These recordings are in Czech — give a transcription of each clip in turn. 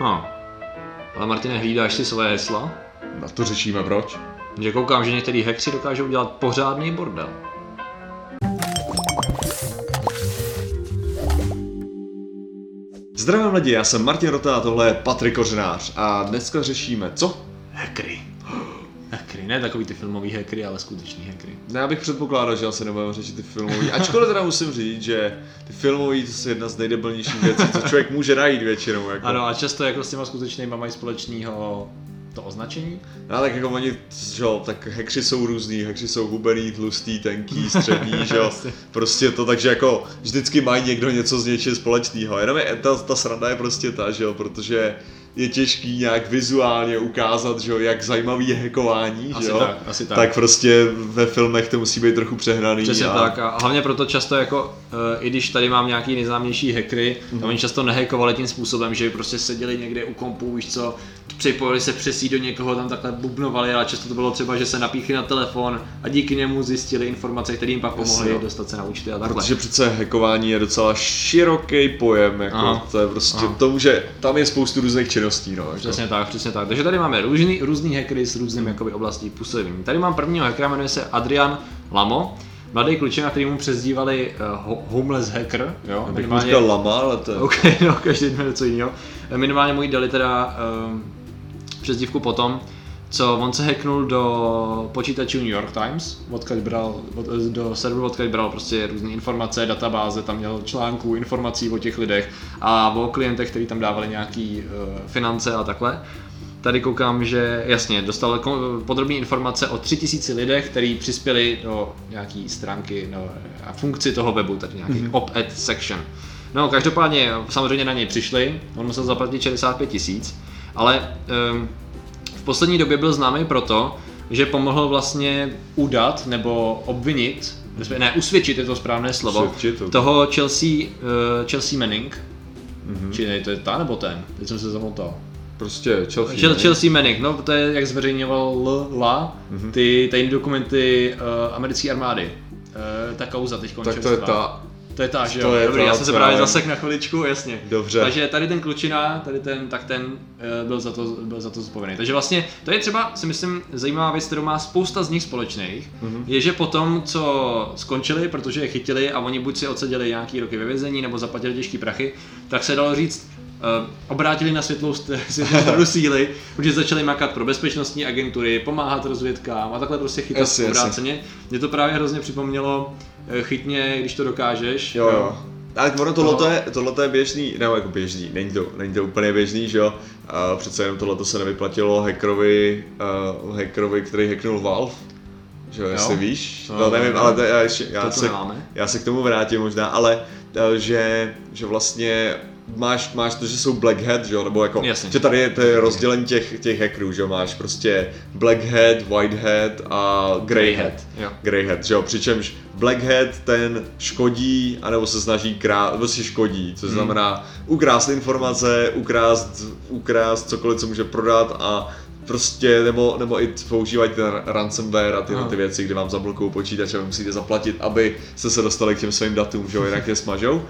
Hm. Ale Martine, hlídáš si svoje hesla? Na to řešíme proč. Že koukám, že některý hackři dokážou dělat pořádný bordel. Zdravím lidi, já jsem Martin Rota a tohle je Patrik Kořenář a dneska řešíme co? Hackery. Hackery, ne takový ty filmový hackery, ale skutečný hackery. No, Já bych předpokládal, že asi nebudeme řešit ty filmový. Ačkoliv teda musím říct, že ty filmový to je jedna z nejdebilnějších věcí, co člověk může najít většinou. Jako. Ano, a často jako s těma skutečnýma mají společného to označení. No, tak jako oni, že jo, tak hekři jsou různý, hekři jsou hubený, tlustý, tenký, střední, že jo. Prostě to takže jako vždycky mají někdo něco z něčím společného. Jenom je, ta, ta sranda je prostě ta, že jo, protože je těžký nějak vizuálně ukázat, že jo, jak zajímavý je hackování, Asi že jo. tak, asi tak. tak prostě ve filmech to musí být trochu přehnaný. Přesně a... tak a hlavně proto často jako, uh, i když tady mám nějaký nejznámější hackery, mm-hmm. oni často nehackovali tím způsobem, že prostě seděli někde u kompu, víš co, připojili se přesí do někoho, tam takhle bubnovali, ale často to bylo třeba, že se napíchli na telefon a díky němu zjistili informace, které jim pak pomohly Jasně, dostat se na účty a takhle. Protože přece hackování je docela široký pojem, jako Aha. to je prostě Aha. to může, tam je spoustu různých činností, no. Jako. Přesně tak, přesně tak. Takže tady máme různý, různý hackery s různým jakoby, oblastí působení. Tady mám prvního hackera, jmenuje se Adrian Lamo. Mladý klučina, který mu přezdívali uh, homeless hacker, jo, Abych mu říkal lama, ale to je... OK, no, každý jmenuje něco jiného. Minimálně mu jí dali teda um, přezdívku potom, co on se hacknul do počítačů New York Times, odkud bral, od, do serveru, odkud bral prostě různé informace, databáze, tam měl článků, informací o těch lidech a o klientech, kteří tam dávali nějaký uh, finance a takhle. Tady koukám, že jasně, dostal podrobné informace o 3000 lidech, kteří přispěli do nějaký stránky no, a funkci toho webu, tady nějaký mm-hmm. op-ed section. No, každopádně samozřejmě na něj přišli, on musel zaplatit 65 tisíc, ale um, poslední době byl známý proto, že pomohl vlastně udat nebo obvinit, ne, usvědčit je to správné slovo, Usvědčit, toho Chelsea, uh, Chelsea Manning, mm-hmm. či ne, to je ta nebo ten, teď jsem se zamotal. Prostě Chelsea. Chel- ne? Chelsea Manning, no to je jak zveřejňoval. La, Mhm. ty tajné dokumenty uh, americké armády. Uh, ta kauza teď Tak to je ta, To je ta, že to jo? je Dobrý, ta, já jsem se právě zasek na chviličku, jasně. Dobře. Takže tady ten klučina, tady ten, tak ten uh, byl za to, byl za to zodpovědný. Takže vlastně to je třeba, si myslím, zajímavá věc, kterou má spousta z nich společných, Mhm. je, že potom, co skončili, protože je chytili a oni buď si odseděli nějaký roky ve vězení, nebo zaplatili těžký prachy, tak se dalo říct, eh, obrátili na světlou, světlou stranu síly, protože začali makat pro bezpečnostní agentury, pomáhat rozvědkám a takhle prostě chytat jasně. obráceně. Mě to právě hrozně připomnělo eh, chytně, když to dokážeš. Jo, jo. Ale ono tohle Toho- je, tohle je běžný, nebo jako běžný, není to, není to úplně běžný, že jo? A přece jenom tohle se nevyplatilo hackerovi, uh, hackerovi, který hacknul Valve. Že jo, jestli víš, To no nevím, nevím. ale to, já, ještě, já, To se, nemáme. já se k tomu vrátím možná, ale že, že vlastně máš, máš to, že jsou Black Hat, že jo, nebo jako, Jasně. že tady je, to je rozdělení těch, těch hackerů, že jo, máš prostě Black Hat, White Hat a Grey Hat. Jo. Grey Hat, že jo, přičemž Black Hat ten škodí, anebo se snaží krát, nebo si škodí, což znamená ukrást informace, ukrást, ukrást cokoliv, co může prodat a prostě, nebo, nebo i používat ten ransomware a tyhle Aha. ty věci, kdy vám zablokují počítač a vy musíte zaplatit, aby se se dostali k těm svým datům, že jo, jinak je smažou.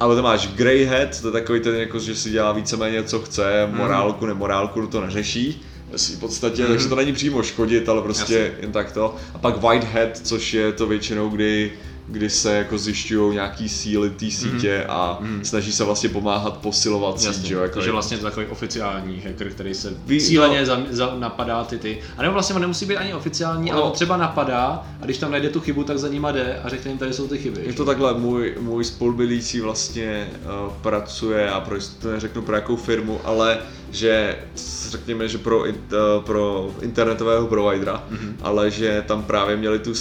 A potom máš Grey Hat, to je takový ten, jako, že si dělá víceméně co chce, morálku, nemorálku, to neřeší. svý podstatě, Mhm. takže to není přímo škodit, ale prostě Jasně. jen tak to. A pak White Hat, což je to většinou, kdy kdy se jako zjišťují nějaký síly té sítě a snaží se vlastně pomáhat posilovat Mhm. Jasně, že jo, jako takže vlastně to je takový oficiální hacker, který se Ví- cíleně no. za, za, napadá ty ty. A nebo vlastně on nemusí být ani oficiální, No. ale on třeba napadá a když tam najde tu chybu, tak za nima jde a řekne jim, tady jsou ty chyby. Je to takhle, můj, můj spolubydlící vlastně uh, pracuje, a pro jistotu neřeknu pro jakou firmu, ale že řekněme, že pro, uh, pro internetového providera, mm-hmm. ale že tam právě měli tu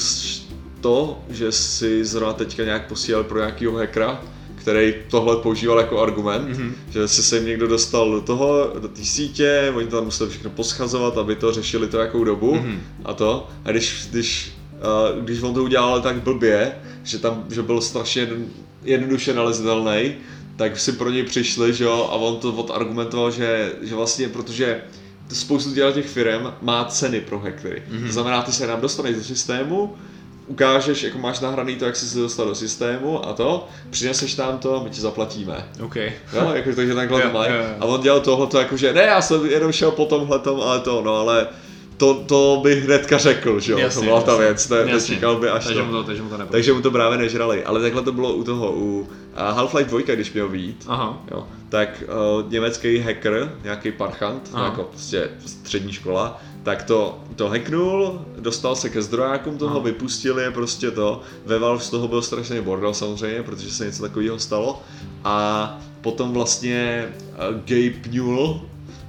to, že si zrovna teďka nějak posílal pro nějakého hackera, který tohle používal jako argument, mm-hmm. že si se jim někdo dostal do toho, do té sítě, oni tam museli všechno poschazovat, aby to řešili to jakou dobu mm-hmm. a to. A když, když, uh, když on to udělal tak blbě, že tam, že byl strašně jedn- jednoduše nalezitelný, tak si pro něj přišli, že jo, a on to odargumentoval, že, že vlastně, protože spoustu těch firm má ceny pro hackery. Mm-hmm. To znamená, ty se nám dostaneš do systému, ukážeš, jako máš nahraný to, jak jsi se dostal do systému a to, přineseš nám to, my ti zaplatíme. OK. Jo, jako, takže takhle to mají. A on dělal tohle jako, že ne, já jsem jenom šel po tomhle ale to, no ale to, to bych hnedka řekl, že jo, Jasně, to byla ta věc, Jasně. nečekal by až takže to. Mu to, takže mu to. Takže mu to právě nežrali, ale takhle to bylo u toho, u a Half-Life 2, když měl vyjít, Aha. jo, tak uh, německý hacker, nějaký parchant, Aha. jako prostě střední škola, tak to, to hacknul, dostal se ke zdrojákům toho, Aha. vypustili je prostě to, ve Valve z toho byl strašný bordel samozřejmě, protože se něco takového stalo a potom vlastně uh, Gabe Newell,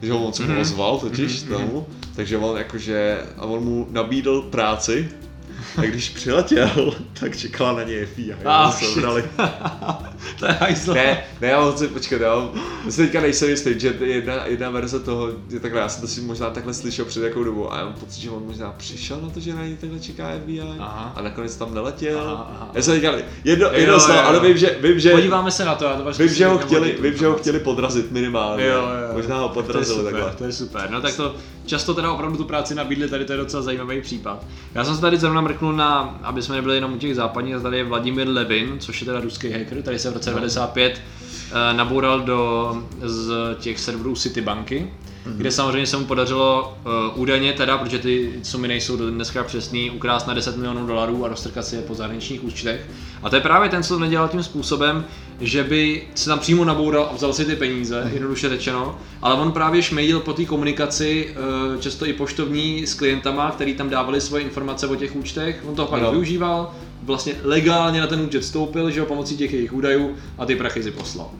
že on se mu Mhm. ozval totiž Mhm, tomu, takže on jakože, a on mu nabídl práci, a když přiletěl, tak čekala na něj FBI. Ah. to je hajzl. Ne, ne, já mám si, počkat, já já si teďka nejsem jistý, že jedna, jedna verze toho, je takhle, já jsem to si možná takhle slyšel před jakou dobu a já mám pocit, že on možná přišel na to, že na něj takhle čeká FBI Aha. a nakonec tam neletěl. Aha, aha. Já jsem teďka, jedno, Jo, jedno jo, ale vím, že, vím, že, Podíváme se na to, já to vím, že ho chtěli, tu vím, že ho chtěli podrazit minimálně. Jo, jo, jo. Možná ho To je podrazili super, takhle. To je super. No tak to často teda opravdu tu práci nabídli, tady to je docela zajímavý případ. Já jsem se tady zrovna mrknul na, aby jsme nebyli jenom u těch západních, tady je Vladimír Levin, což je teda ruský hacker, tady se v roce 95 eh, naboural do z těch serverů Citibanky, kde samozřejmě se mu podařilo uh, údajně teda, protože ty sumy nejsou dneska přesný, ukrást na 10 milionů dolarů a roztrkat si je po zahraničních účtech. A to je právě ten, co to nedělal tím způsobem, že by se tam přímo naboural a vzal si ty peníze, jednoduše řečeno, ale on právě šmejdil po té komunikaci, eh, často i poštovní s klientama, který tam dávali svoje informace o těch účtech, on toho pak Ano. využíval, vlastně legálně na ten účet vstoupil, že jo, pomocí těch jejich údajů a ty prachy si poslal.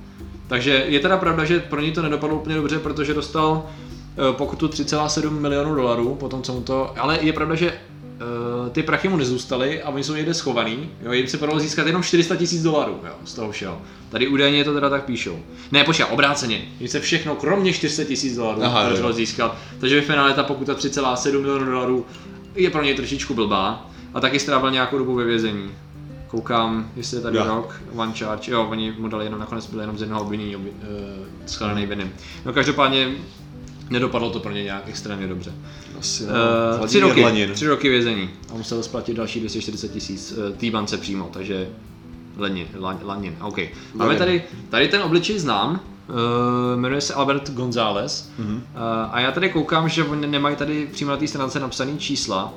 Takže je teda pravda, že pro něj to nedopadlo úplně dobře, protože dostal eh, pokutu 3,7 milionů dolarů po tom, co mu to... Ale je pravda, že eh, ty prachy mu nezůstaly a oni jsou někde schovaný. Jo, jim se podařilo získat jenom 400 tisíc dolarů jo, z toho všeho. Tady údajně to teda tak píšou. Ne, počkej, obráceně. Jim se všechno, kromě 400 tisíc dolarů, podařilo získat. Takže v finále ta pokuta 3,7 milionů dolarů je pro něj trošičku blbá. A taky strávil nějakou dobu ve vězení. Koukám, jestli je tady Jo. rok, one charge, jo, oni mu dali jenom nakonec byl jenom z jednoho obvinění, obvi, uh, shledaný viny. No každopádně nedopadlo to pro ně nějak extrémně dobře. Asi, Uh, tři roky, tři roky vězení a musel splatit další 240 tisíc uh, té bance přímo, takže Lenin, Lan- Lanin, OK. Máme tady, tady ten obličej znám, uh, jmenuje se Albert González Mhm. uh, a já tady koukám, že oni nemají tady přímo na té stránce napsané čísla,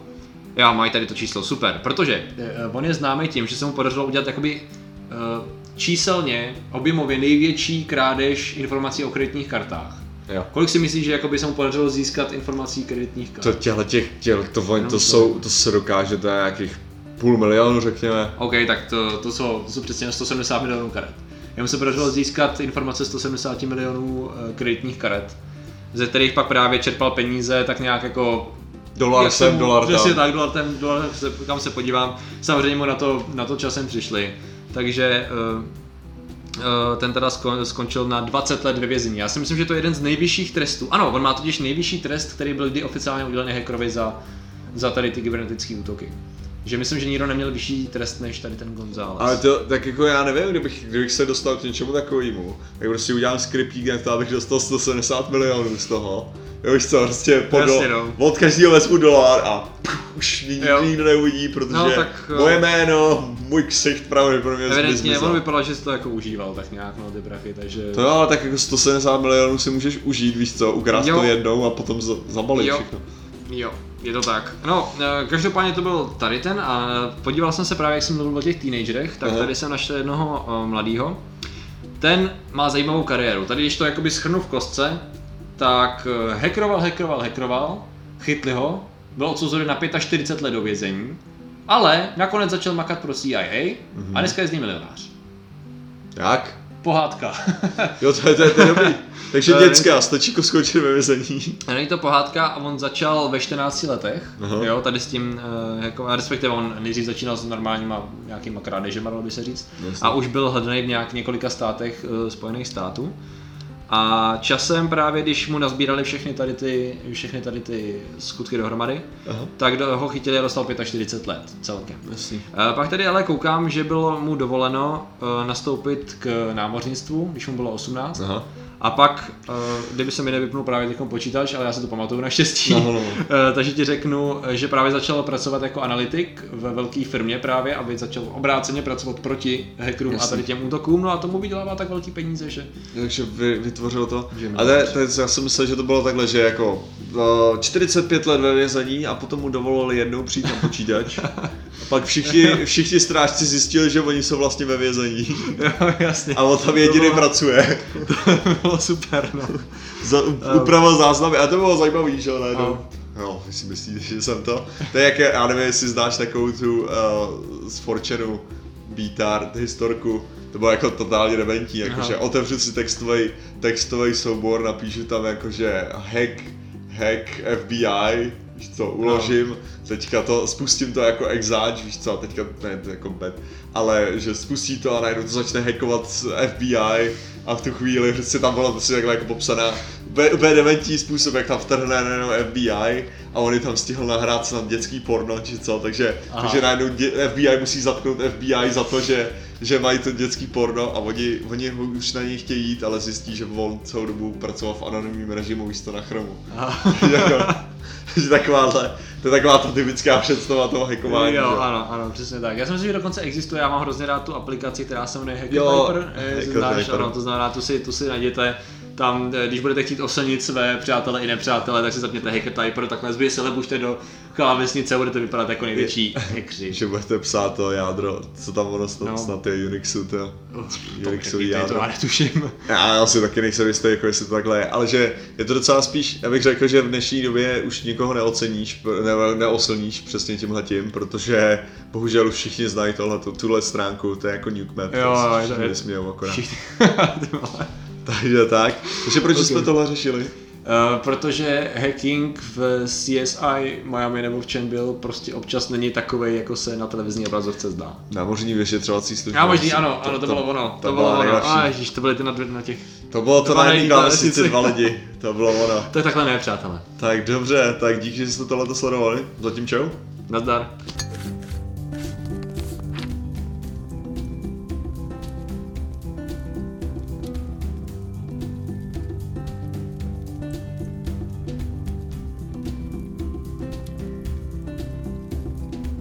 Jo, mají tady to číslo, super, protože eh, on je známý tím, že se mu podařilo udělat jakoby eh, číselně, objemově největší krádež informací o kreditních kartách. Jo. Kolik si myslíš, že jakoby se mu podařilo získat informací kreditních kart? To těhle těch, těch to, to, to. jsou, to se dokáže, to je nějakých půl milionu, řekněme. OK, tak to, to, jsou, to jsou přesně 170 milionů karet. Jemu se podařilo získat informace 170 milionů eh, kreditních karet, ze kterých pak právě čerpal peníze tak nějak jako Dolar sem, dolar Přesně tam. tak, dolar tam, dolar se, kam se podívám. Samozřejmě mu na to, na to časem přišli. Takže uh, uh, ten teda skon, skončil na 20 let ve vězení. Já si myslím, že to je jeden z nejvyšších trestů. Ano, on má totiž nejvyšší trest, který byl kdy oficiálně udělený hackerovi za, za tady ty kybernetické útoky. Že myslím, že nikdo neměl vyšší trest než tady ten González. Ale to, tak jako já nevím, kdybych, kdybych se dostal k něčemu takovému, tak prostě udělám skriptík to, abych dostal 170 milionů z toho. Jo, víš co, prostě po Jasně, do, no. od každého vezmu dolar a pff, už mě Jo. nikdo neuvidí, protože No, tak, moje jméno, můj ksicht pravděpodobně Evidentně, zmizel. ono vypadalo, že si to jako užíval tak nějak, no ty prachy, takže... To jo, ale tak jako 170 milionů si můžeš užít, víš co, ukrást Jo. to jednou a potom za- zabalit Jo. všechno. Jo, je to tak. No, eh, každopádně to byl tady ten a podíval jsem se právě, jak jsem mluvil o těch teenagerech, tak Aha. tady jsem našel jednoho uh, mladýho. Ten má zajímavou kariéru. Tady, když to jakoby schrnu v kostce, tak eh, hackeroval, hackeroval, hackeroval, chytli ho, byl odsouzený na 45 let do vězení, ale nakonec začal makat pro CIA Mhm. a dneska je z něj milionář. Jak? Pohádka. Jo, to je, to je, to je dobrý. Takže Eh, děcka, stačí jako skončit ve vězení. A Není to pohádka a on začal ve 14 letech, Aha. jo, tady s tím, uh, jako, respektive on nejdřív začínal s normálníma nějakýma krádežema, dalo by se říct, Jasně. a už byl hledaný v nějak několika státech uh, Spojených států. A časem právě, když mu nazbírali všechny tady ty, všechny tady ty skutky dohromady, Aha. tak do, ho chytili a dostal 45 let celkem. Jasný. Eh, Pak tady ale koukám, že bylo mu dovoleno eh, nastoupit k námořnictvu, když mu bylo 18. Aha. A pak, uh, kdyby se mi nevypnul právě teď počítač, ale já si to pamatuju naštěstí, No, no, no. Uh, takže ti řeknu, že právě začal pracovat jako analytik ve velké firmě právě, aby začal obráceně pracovat proti hackerům a Jasně. tady těm útokům, no a tomu vydělává tak velký peníze, že Takže vy, vytvořil to. A to, to, já jsem myslel, že to bylo takhle, že jako uh, 45 let ve vězení a potom mu dovolili jednou přijít na počítač. A pak všichni, všichni strážci zjistili, že oni jsou vlastně ve vězení. jo, jasně. A on tam To jediný bylo- pracuje. To bylo super, no. Za, upravil záznamy a to bylo zajímavý, že jo, najednou. No. Vy si myslíte, že jsem to? To je jak, já nevím, jestli znáš takovou tu uh, z Fortune Beatard historku, to bylo jako totálně dementní, Aha. jakože otevřu si textový, textový soubor, napíšu tam jakože hack, hack FBI, víš co, uložím, teďka to, spustím to jako exáč, víš co, a teďka, ne, to je jako bad, ale že spustí to a najednou to začne hackovat FBI a v tu chvíli prostě tam bylo prostě takhle jako popsaná úplně úplně dementní způsob, jak tam vtrhne najednou FBI a on je tam stihl nahrát snad dětský porno, či co, takže, Aha. takže najednou dě, FBI musí zatknout FBI za to, že, že mají to dětský porno a oni, oni ho už na něj chtějí jít, ale zjistí, že on celou dobu pracoval v anonymním režimu místo na chromu. Jako, že takováhle, to je taková ta typická představa toho hackování. Jo, že? ano, ano, přesně tak. Já si myslím, že dokonce existuje, já mám hrozně rád tu aplikaci, která se jmenuje Jo, Hacker Typer, jestli Hacker znáš, Typer. ano, to znamená, tu si, tu si najděte, tam, eh, když budete chtít oslnit své přátele i nepřátele, tak si zapněte Hacker Typer, takhle zbyje se lebušte do klávesnice a budete vypadat jako největší hackři. Že budete psát to jádro, co tam ono snad, No. snad je Unixu, to. To Unixový mi nevíte, to jádro. já netuším. Já asi taky nejsem jistý, jako jestli to takhle je, ale že je to docela spíš, já bych řekl, že v dnešní době už nikoho neoceníš, ne, neoslníš přesně tímhletím, protože bohužel už všichni znají tohle, tuhle stránku, to je jako nuke map, Jo, to je je-. Všichni. Ty vole. Takže tak, takže proč Ok. jsme tohle řešili? Uh, protože hacking v CSI Miami nebo v čem byl prostě občas není takový, jako se na televizní obrazovce zdá. Námořní vyšetřovací služba. Já možný, ano, ano, to, bylo ono, to, bylo byla ono. A ježiš, to byly ty na, dvě- na těch. To bylo to to na jedné klávesnici. dva lidi, to bylo ono. To je takhle ne, přátelé. Tak dobře, tak díky, že jste tohle sledovali. Zatím čau. Nazdar.